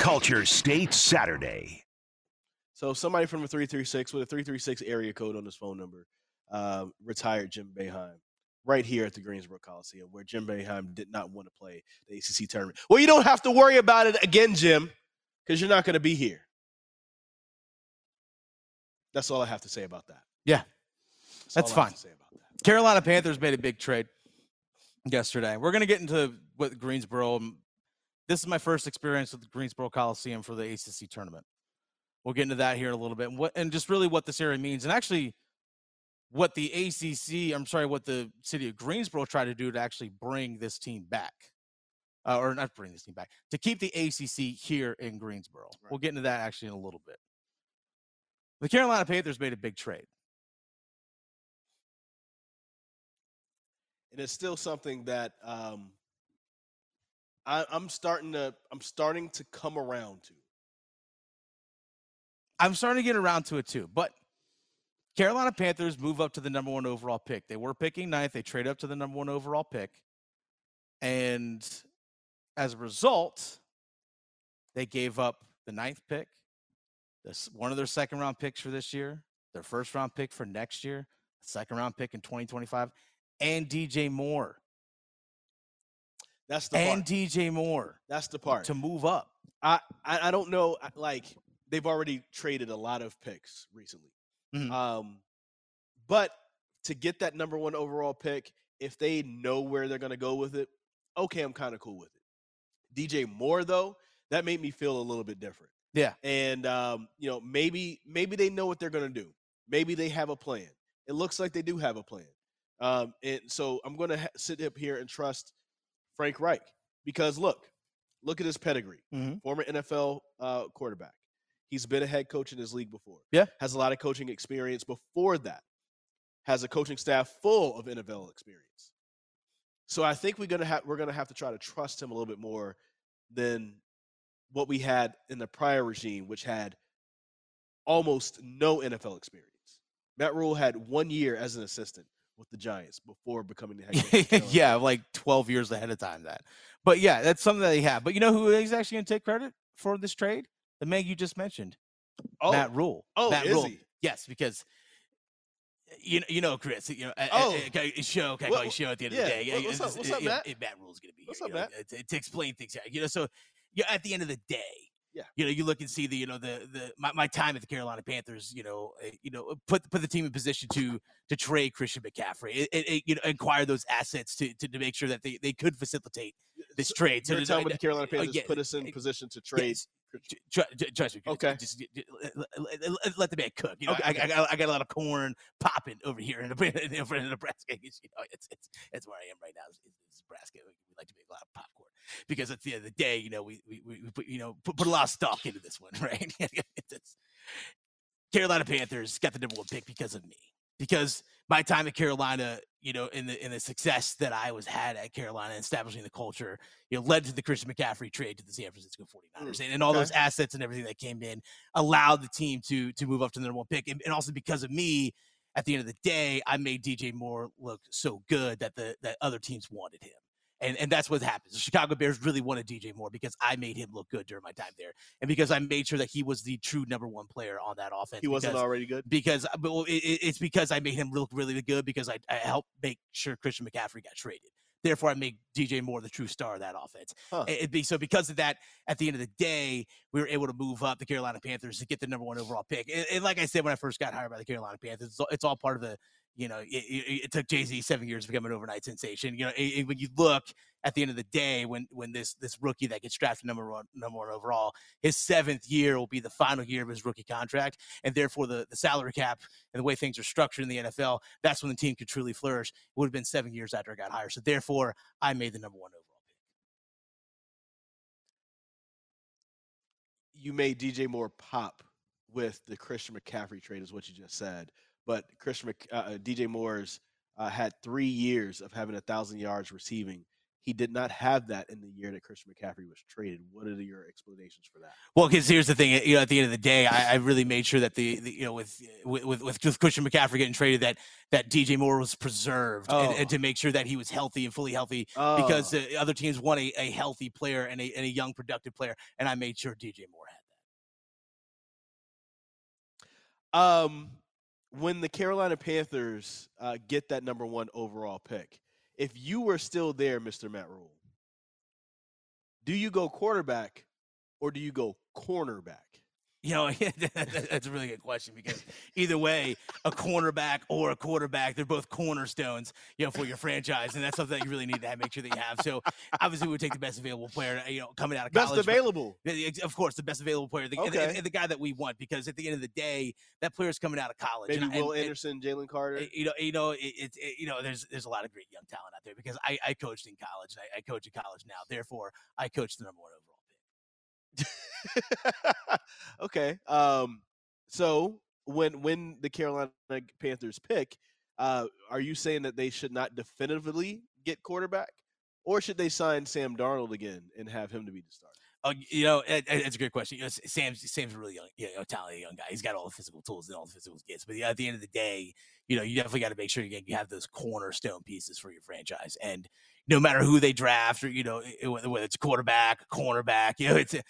Culture State Saturday. So somebody from a 336 with a 336 area code on his phone number uh, retired Jim Boeheim right here at the Greensboro Coliseum, where Jim Boeheim did not want to play the ACC tournament. Well, you don't have to worry about it again, Jim, because you're not going to be here. That's all I have to say about that. Yeah, That's, That's all I have fine. say about that. Carolina Panthers made a big trade yesterday. We're going to get into what Greensboro. This is my first experience with the Greensboro Coliseum for the ACC tournament. We'll get into that here in a little bit, and, what, and just really what this area means, and actually what the ACC. I'm sorry, what the city of Greensboro tried to do to actually bring this team back, uh, or not bring this team back, to keep the ACC here in Greensboro. We'll get into that actually in a little bit. The Carolina Panthers made a big trade. and it's still something that um, I, I'm starting to I'm starting to come around to. I'm starting to get around to it too. But Carolina Panthers move up to the number one overall pick. They were picking ninth. They trade up to the number one overall pick. And as a result, they gave up the ninth pick, this one of their second round picks for this year, their first round pick for next year, second round pick in 2025, and DJ Moore. That's the And part. DJ Moore That's the part. to move up. I, I I don't know. Like they've already traded a lot of picks recently. Mhm. Um, but to get that number one overall pick, if they know where they're gonna go with it, okay, I'm kind of cool with it. DJ Moore though, that made me feel a little bit different. Yeah. And um, you know, maybe maybe they know what they're gonna do. Maybe they have a plan. It looks like they do have a plan. Um, and so I'm gonna ha- sit up here and trust Frank Reich because look, look at his pedigree. Mhm. Former NFL uh, quarterback. He's been a head coach in his league before. Yeah. Has a lot of coaching experience before that. Has a coaching staff full of NFL experience. So I think we're gonna have we're gonna have to try to trust him a little bit more than what we had in the prior regime, which had almost no NFL experience. Matt Rhule had one year as an assistant with the Giants before becoming the head coach. of the Carolina yeah, like 12 years ahead of time that. But yeah, that's something that they have. But you know who is actually going to take credit for this trade? The man you just mentioned, Oh, Matt Rhule. oh, Matt is Rhule. he? Yes, because eh, you know, you know, Chris. You know, a- a- Oh. a- show, okay, call you show at the end yeah, of the day. what- what's up- what's up, you know, Matt? Matt Rhule's going to be What's up, you know, Matt? To, to explain things here. You know, so yeah, at the end of the day, Yeah. you know, you look and see the, you know, the the my, my time at the Carolina Panthers, you know, uh, you know, put put the team in position to to trade Christian McCaffrey, it, it, it, you know, acquire those assets to, to to make sure that they they could facilitate this So trade. You're to- telling me the Carolina oh, Panthers yeah, put us in uh, position to trade. Yes. Tr- tr- trust me. Okay. Just, just, let, the man cook. You know, Okay, I. I, got, I got a lot of corn popping over here in, the, in, in Nebraska. It's, You know, it's, it's, it's where I am right now. It's, Nebraska. We, we like to make a lot of popcorn because at the end of the day, you know, we, we, we put, you know, put, put a lot of stock into this one, right? Carolina Panthers got the number one pick because of me. Because my time at Carolina, you know, in the in the success that I was had at Carolina, establishing the culture, you know, led to the Christian McCaffrey trade to the San Francisco 49ers. Mm, and, and all okay. those assets and everything that came in allowed the team to to move up to the number one pick. And, and also because of me, at the end of the day, I made DJ Moore look so good that the that other teams wanted him. And and that's what happens. The Chicago Bears really wanted DJ Moore because I made him look good during my time there. And because I made sure that he was the true number one player on that offense. He wasn't because- already good. because uh, but, well, it, it- it's because I made him look really good because I, I helped make sure Christian McCaffrey got traded. Therefore, I made DJ Moore the true star of that offense. Huh. It'd be, so because of that, at the end of the day, we were able to move up the Carolina Panthers to get the number one overall pick. And, and like I said when I first got hired by the Carolina Panthers, it's all, it's all part of the you know, it, it, it took Jay Z seven years to become an overnight sensation. You know, it, when you look at the end of the day, when when this this rookie that gets drafted number one number one overall, his seventh year will be the final year of his rookie contract, and therefore the the salary cap and the way things are structured in the NFL, that's when the team could truly flourish. It would have been seven years after I got hired. So therefore, I made the number one overall pick. you made DJ Moore pop with the Christian McCaffrey trade, is what you just said. But Christian Mc, uh, uh DJ Moore's uh, had three years of having a thousand yards receiving he did not have that in the year that Christian McCaffrey was traded. What are your explanations for that? Well, because here's the thing, you know, at the end of the day, I, I really made sure that the, the, you know with, with with with Christian McCaffrey getting traded, that that DJ Moore was preserved oh. and, and, to make sure that he was healthy and fully healthy oh. because the other teams want a, a healthy player and a, and a young productive player, and I made sure DJ Moore had that. Um, when the Carolina Panthers uh, get that number one overall pick if you were still there, Mr. Matt Rhule, do you go quarterback or do you go cornerback? You know, that's a really good question because either way, a cornerback or a quarterback, they're both cornerstones, you know, for your franchise, and that's something that you really need to have, make sure that you have. So obviously, we would take the best available player, you know, coming out of college. Best available, of course, the best available player, the, okay. and, and, the guy that we want, because at the end of the day, that player is coming out of college. Maybe and, Will and, Anderson, Jalen Carter. You know, you know, it's it, you know, there's there's a lot of great young talent out there because I, I coached in college, I, I coach in college now, therefore I coach the number one overall okay. Um, so when when the Carolina Panthers pick, uh, are you saying that they should not definitively get quarterback, or should they sign Sam Darnold again and have him to be the starter? Oh, you know, it, it's a great question. You know, Sam's Sam's a really young, you know, talented young guy. He's got all the physical tools and all the physical gifts. But yeah, at the end of the day, you know, you definitely got to make sure you, you have those cornerstone pieces for your franchise. And no matter who they draft, or you know, whether it's a quarterback, a cornerback, you know, it's a,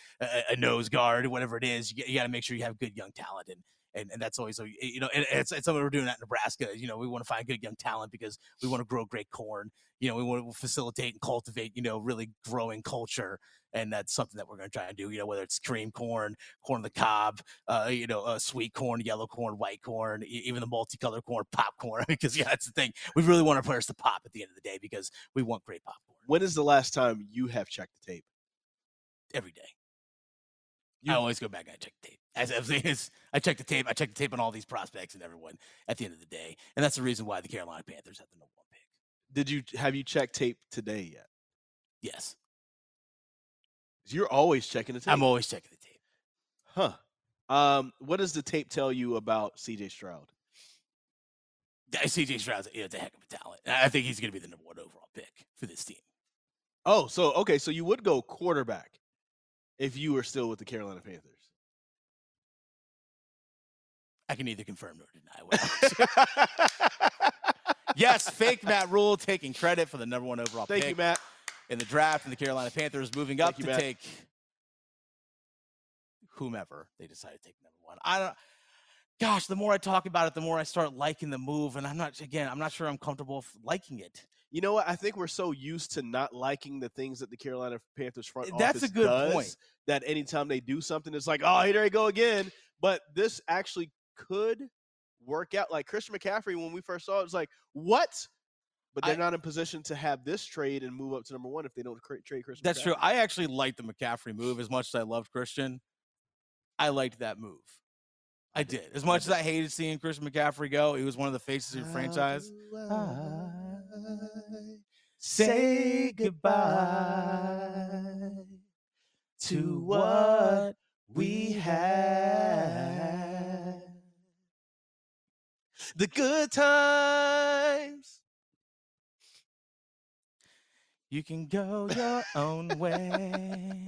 a nose guard, whatever it is, you, you got to make sure you have good young talent. And and, and that's always so you know and it's, it's something we're doing at Nebraska. You know, we want to find good young talent because we want to grow great corn. You know, we want to facilitate and cultivate you know really growing culture, and that's something that we're going to try and do. You know, whether it's cream corn, corn on the cob, uh, you know, uh, sweet corn, yellow corn, white corn, even the multicolored corn, popcorn. because yeah, that's the thing. We really want our players to pop at the end of the day because we want great popcorn. When is the last time you have checked the tape? Every day. You, I always go back and I check the tape. As, as, I check the tape, I check the tape on all these prospects and everyone at the end of the day, and that's the reason why the Carolina Panthers have the number one pick. Did you have you checked tape today yet? Yes. You're always checking the tape. I'm always checking the tape. Huh. Um, what does the tape tell you about CJ Stroud? CJ Stroud's you know, it's a heck of a talent. I think he's going to be the number one overall pick for this team. Oh, so okay, so you would go quarterback if you were still with the Carolina Panthers. I can neither confirm nor deny. yes, fake Matt Rhule taking credit for the number one overall Thank pick you, Matt. in the draft, and the Carolina Panthers moving up you, to take whomever they decide to take number one. I don't. Gosh, the more I talk about it, the more I start liking the move, and I'm not. Again, I'm not sure I'm comfortable liking it. You know what? I think we're so used to not liking the things that the Carolina Panthers front eh, That's office a good does point. that anytime they do something, it's like, oh, here they go again. But this actually could work out. Like Christian McCaffrey, when we first saw it, was like, what? But they're I- not in position to have this trade and move up to number one if they don't cra- trade Christian. That's true. I actually liked the McCaffrey move as much as I loved Christian. I liked that move. I did. As much as I hated seeing Christian McCaffrey go, he was one of the faces of your franchise. Say goodbye to what we had. The good times. You can go your own way.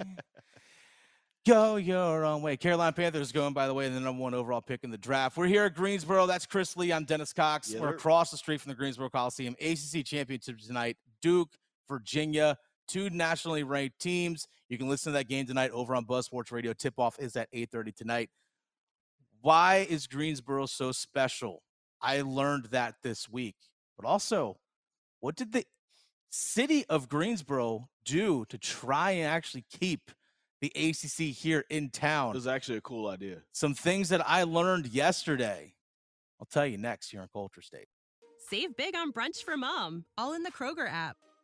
Go your own way. Carolina Panthers going, by the way, the number one overall pick in the draft. We're here at Greensboro. That's Chris Lee. I'm Dennis Cox. Yeah, We're across the street from the Greensboro Coliseum. ACC championship tonight. Duke, Virginia, two nationally ranked teams. You can listen to that game tonight over on Buzz Sports Radio. Tip off is at 8:30 tonight. Why is Greensboro so special? I learned that this week. But also, what did the city of Greensboro do to try and actually keep the ACC here in town? It town? was actually a cool idea. Some things that I learned yesterday. I'll tell you next here on Culture State. Save big on brunch for mom, all in the Kroger app.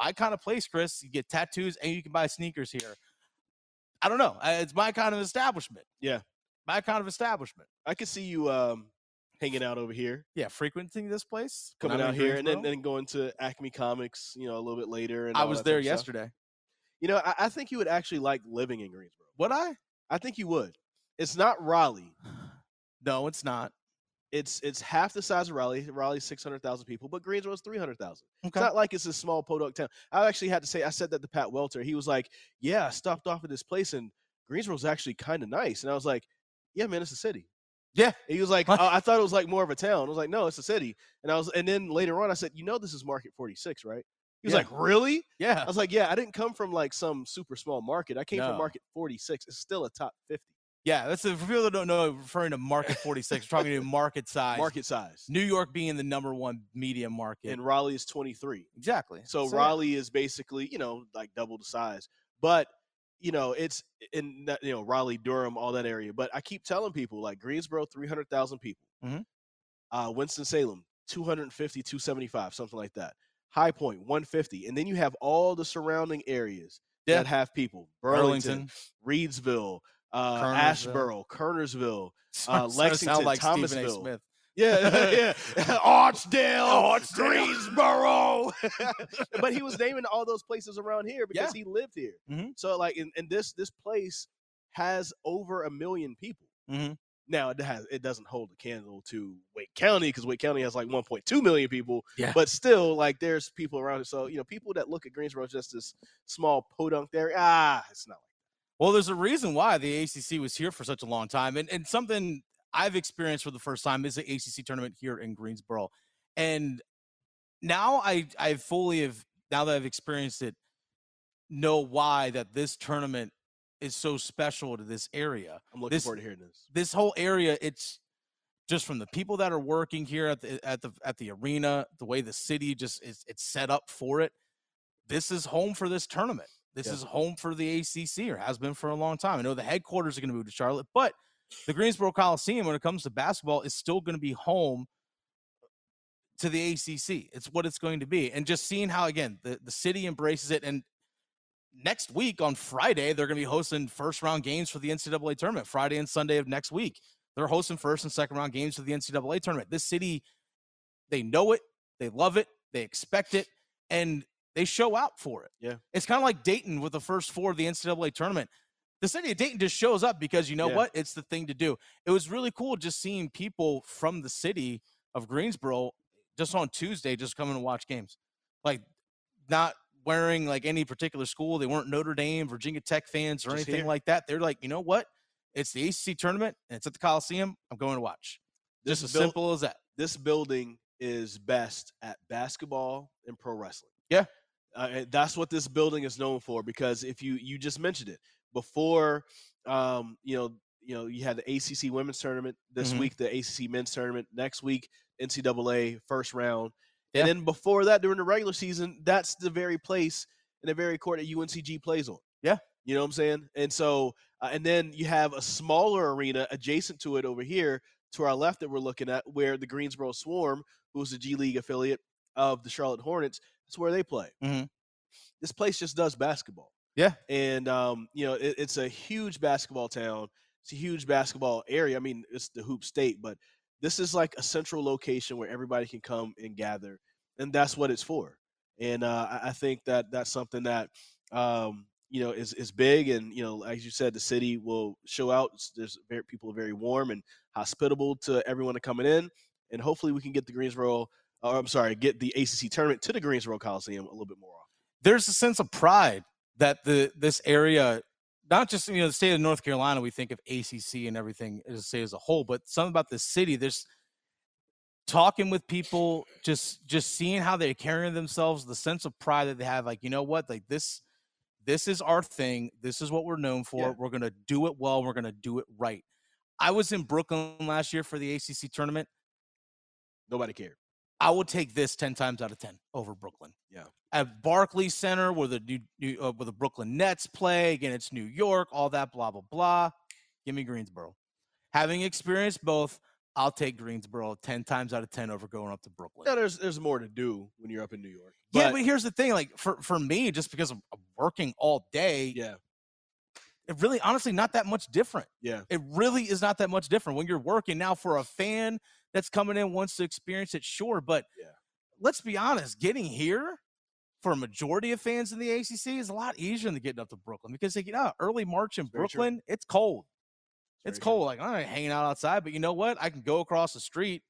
My kind of place, Chris. You get tattoos and you can buy sneakers here. I don't know. It's my kind of establishment. Yeah. My kind of establishment. I could see you um, hanging out over here, Yeah, frequenting this place. coming out here, and then, then going to Acme Comics, you know, a little bit later. And I was there of stuff. yesterday. You know, I, I think you would actually like living in Greensboro. Would I? I think you would. It's not Raleigh. No, it's not. It's it's half the size of Raleigh. Raleigh's six hundred thousand people, but Greensboro's three hundred thousand. It's Okay. not like it's a small podunk town. I actually had to say I said that to Pat Welter. He was like, "Yeah, I stopped off at this place, and Greensboro's actually kind of nice." And I was like, "Yeah, man, it's a city." Yeah. And he was like? "Oh, "I thought it was like more of a town." I was like, "No, it's a city." And I was, and then later on, I said, "You know, this is Market Forty Six, right?" He was Yeah. like, "Really?" Yeah. I was like, "Yeah, I didn't come from like some super small market. I came No. from Market Forty Six. It's still a top fifty Yeah, that's a, for people that don't know, referring to market 46, we're talking to market size. market size, New York being the number one media market. and Raleigh is twenty three. exactly. So, yeah. Raleigh is basically, you know, like double the size. But, you know, it's in that, you know, Raleigh, Durham, all that area. But I keep telling people like Greensboro, 300,000 people. Mhm. Uh, Winston-Salem, 250, 275, something like that. High Point, 150. And then you have all the surrounding areas Yeah. that have people. Burlington, Burlington. Reidsville, uh, Kernersville. Kernersville. To Lexington, like. Thomasville. Smith. Yeah, yeah. Archdale, Greensboro. but he was naming all those places around here because he lived here. Mhm. So like, and, and this this place has over a million people. Mhm. Now it has it doesn't hold a candle to Wake County because Wake County has like 1.2 million people. Yeah. But still, like there's people around it. So you know, people that look at Greensboro as just this small podunk there. Ah, it's not. Well, there's a reason why the ACC was here for such a long time, and and something I've experienced for the first time is the ACC tournament here in Greensboro, and now I I fully have now that I've experienced it, know why that this tournament is so special to this area. I'm looking This- forward to hearing this. This whole area, it's just from the people that are working here at the at the at the arena, the way the city just is it's set up for it. This is home for this tournament. This Yeah. is home for the ACC, or has been for a long time. I know the headquarters are going to move to Charlotte, but the Greensboro Coliseum, when it comes to basketball, is still going to be home to the ACC. It's what it's going to be, and just seeing how again the the city embraces it. And next week on Friday, they're going to be hosting first round games for the NCAA tournament. Friday and Sunday of next week, they're hosting first and second round games for the NCAA tournament. This city, they know it, they love it, they expect it, and they show out for it. Yeah. It's kind of like Dayton with the first four of the NCAA tournament. The city of Dayton just shows up because you know Yeah. what? It's the thing to do. It was really cool just seeing people from the city of Greensboro just on Tuesday just coming to watch games. Like not wearing like any particular school. They weren't Notre Dame, Virginia Tech fans or Just anything here. like that. They're like, you know what? It's the ACC tournament and it's at the Coliseum. I'm going to watch. This Just as simple as that. this building is best at basketball and pro wrestling. Yeah. Uh, that's what this building is known for because if you you just mentioned it before um you know you know you had the ACC women's tournament this Mhm. week the ACC men's tournament next week NCAA first round Yeah. and then before that during the regular season that's the very place and the very court that UNCG plays on Yeah. you know what I'm saying and so uh, and then you have a smaller arena adjacent to it over here to our left that we're looking at where the Greensboro Swarm who's the G League affiliate of the Charlotte Hornets. That's where they play. Mhm. This place just does basketball. Yeah. And, um, you know, it, it's a huge basketball town. It's a huge basketball area. I mean, it's the hoop state, but this is like a central location where everybody can come and gather. And that's what it's for. And uh, I, I think that that's something that, um, you know, is, is big. And, you know, as you said, the city will show out. There's very, people are very warm and hospitable to everyone coming in. And hopefully we can get the Greensboro or I'm sorry, get the ACC tournament to the Greensboro Coliseum a little bit more often. There's a sense of pride that the this area, not just you know the state of North Carolina, we think of ACC and everything as a state as a whole, but something about the city. There's talking with people, just just seeing how they're carrying themselves, the sense of pride that they have. Like you know what, like this, this is our thing. This is what we're known for. Yeah. We're gonna do it well. We're gonna do it right. I was in Brooklyn last year for the ACC tournament. Nobody cared. I would take this ten times out of ten over Brooklyn. Yeah. At Barclays Center, where the new, new uh, where the Brooklyn Nets play again, it's New York, all that blah blah blah. Give me Greensboro. Having experienced both, I'll take Greensboro 10 times out of 10 over going up to Brooklyn. Yeah, there's there's more to do when you're up in New York. yeah, but here's the thing like for, for me, just because I'm I'm working all day, yeah, it really honestly not that much different. yeah, It really is not that much different when you're working now for a fan that's coming in wants to experience it, sure. But Yeah. let's be honest, getting here for a majority of fans in the ACC is a lot easier than getting up to Brooklyn because they get out early March in Very true. Brooklyn. It's cold. It's very true. cold. Like I'm not hanging out outside, but you know what? I can go across the street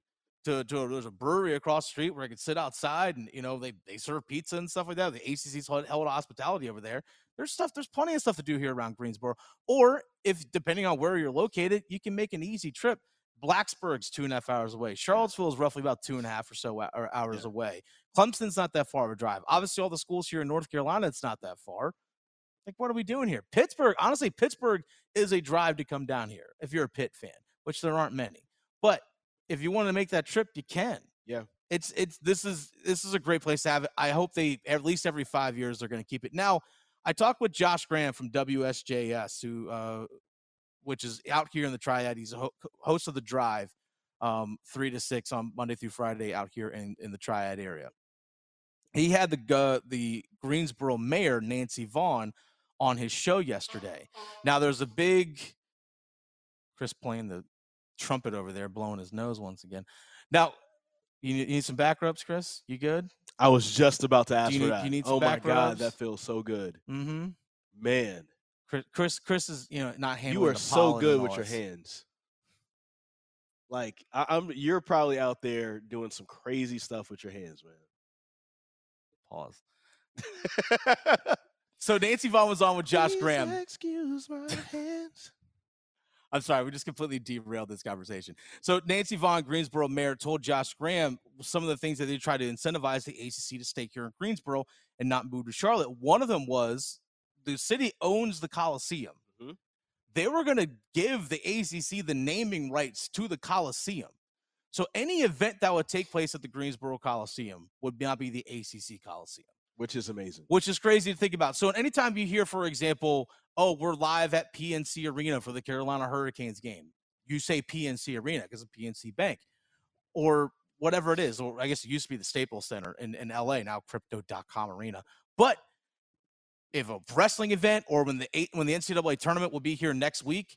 to to there's a brewery across the street where I can sit outside and you know they they serve pizza and stuff like that. The ACC's held, held hospitality over there. There's stuff. There's plenty of stuff to do here around Greensboro. Or if depending on where you're located, you can make an easy trip. Blacksburg's two and a half hours away. Charlottesville is roughly about two and a half or so hours Yeah. away. Clemson's not that far of a drive. Obviously, all the schools here in North Carolina, it's not that far. Like, what are we doing here? Pittsburgh, honestly, Pittsburgh is a drive to come down here if you're a Pitt fan, which there aren't many. But if you want to make that trip, you can. Yeah. It's it's this is this is a great place to have it. I hope they at least every five years they're going to keep it. Now, I talked with Josh Graham from WSJS, who uh, which is out here in the Triad. He's a ho- host of the Drive, um, three to six on Monday through Friday out here in in the Triad area. He had the gu- the Greensboro mayor Nancy Vaughan on his show yesterday. Now there's a big Chris playing the trumpet over there, blowing his nose once again. Now you need, you need some back rubs, Chris. You good? I was just about to ask you for need- that. you need some oh my god, rubs? that feels so good, Mm-hmm. man. Chris, Chris, Chris is you know not handling. You are so good with your hands. Like I, I'm, you're probably out there doing some crazy stuff with your hands, man. Pause. So Nancy Vaughan was on with Josh Please Graham. Excuse my hands. I'm sorry, we just completely derailed this conversation. So Nancy Vaughan, Greensboro mayor, told Josh Graham some of the things that they tried to incentivize the ACC to stay here in Greensboro and not move to Charlotte. One of them was the city owns the Coliseum. Mhm. They were going to give the ACC the naming rights to the Coliseum. So any event that would take place at the Greensboro Coliseum would not be the ACC Coliseum Which is amazing. which is crazy to think about. So anytime you hear, for example, oh, we're live at PNC Arena for the Carolina Hurricanes game, you say PNC Arena because of PNC Bank or whatever it is. Or I guess it used to be the Staples Center in, in LA, now crypto.com arena. But if a wrestling event or when the eight, when the NCAA tournament will be here next week,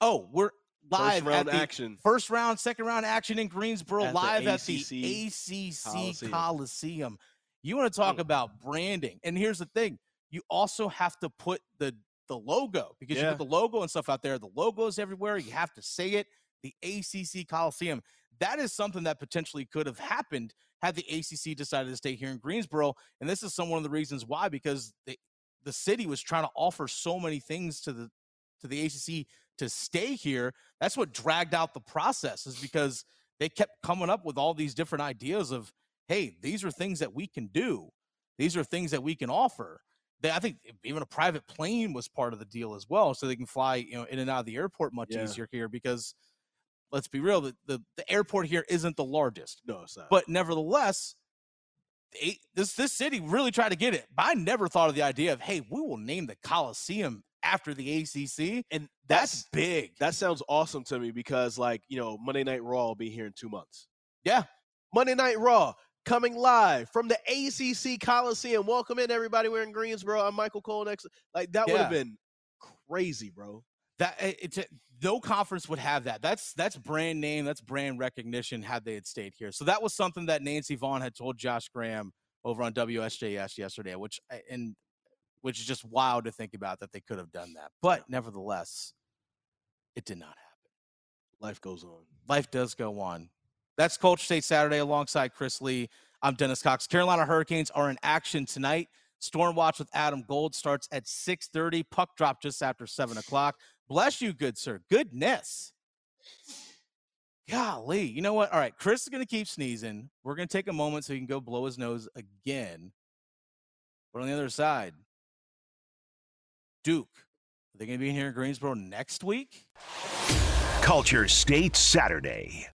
oh, we're live First round at the action. first round, second round action in Greensboro, At the live at the ACC Coliseum. Coliseum. You want to talk Mm. about branding? And here's the thing: you also have to put the the logo because you Yeah. put the logo and stuff out there. The logo is everywhere. You have to say it. The ACC Coliseum. That is something that potentially could have happened had the ACC decided to stay here in Greensboro. And this is some one of the reasons why, because the the city was trying to offer so many things to the to the ACC to stay here. That's what dragged out the process, is because they kept coming up with all these different ideas of, hey, these are things that we can do. These are things that we can offer. They, I think even a private plane was part of the deal as well, so they can fly, you know, in and out of the airport much Yeah. easier here. Because let's be real, the, the the airport here isn't the largest, No, it's not. but nevertheless, they, this this city really tried to get it. But I never thought of the idea of, hey, we will name the Coliseum after the ACC, and that's that's big. that sounds awesome to me because, like, you know, Monday Night Raw will be here in two months. Yeah. Monday Night Raw coming live from the ACC Coliseum. Welcome in, everybody. We're in Greensboro. I'm Michael Cole. Next, like that would have been crazy, bro. That eh, it's a, no conference would have that. That's that's brand name, that's brand recognition. Had they had stayed here, so that was something that Nancy Vaughan had told Josh Graham over on WSJS yesterday, which eh, and which is just wild to think about that they could have done that, but nevertheless, it did not happen. Life goes on. Life does go on. That's Culture State Saturday alongside Chris Lee. I'm Dennis Cox. Carolina Hurricanes are in action tonight. Storm Watch with Adam Gold starts at 6:30. Puck drop just after seven o'clock. Bless you, good sir. Goodness. Golly. You know what? All right. Chris is going to keep sneezing. We're going to take a moment so he can go blow his nose again. But on the other side, Duke. Are they going to be in here in Greensboro next week? Culture State Saturday.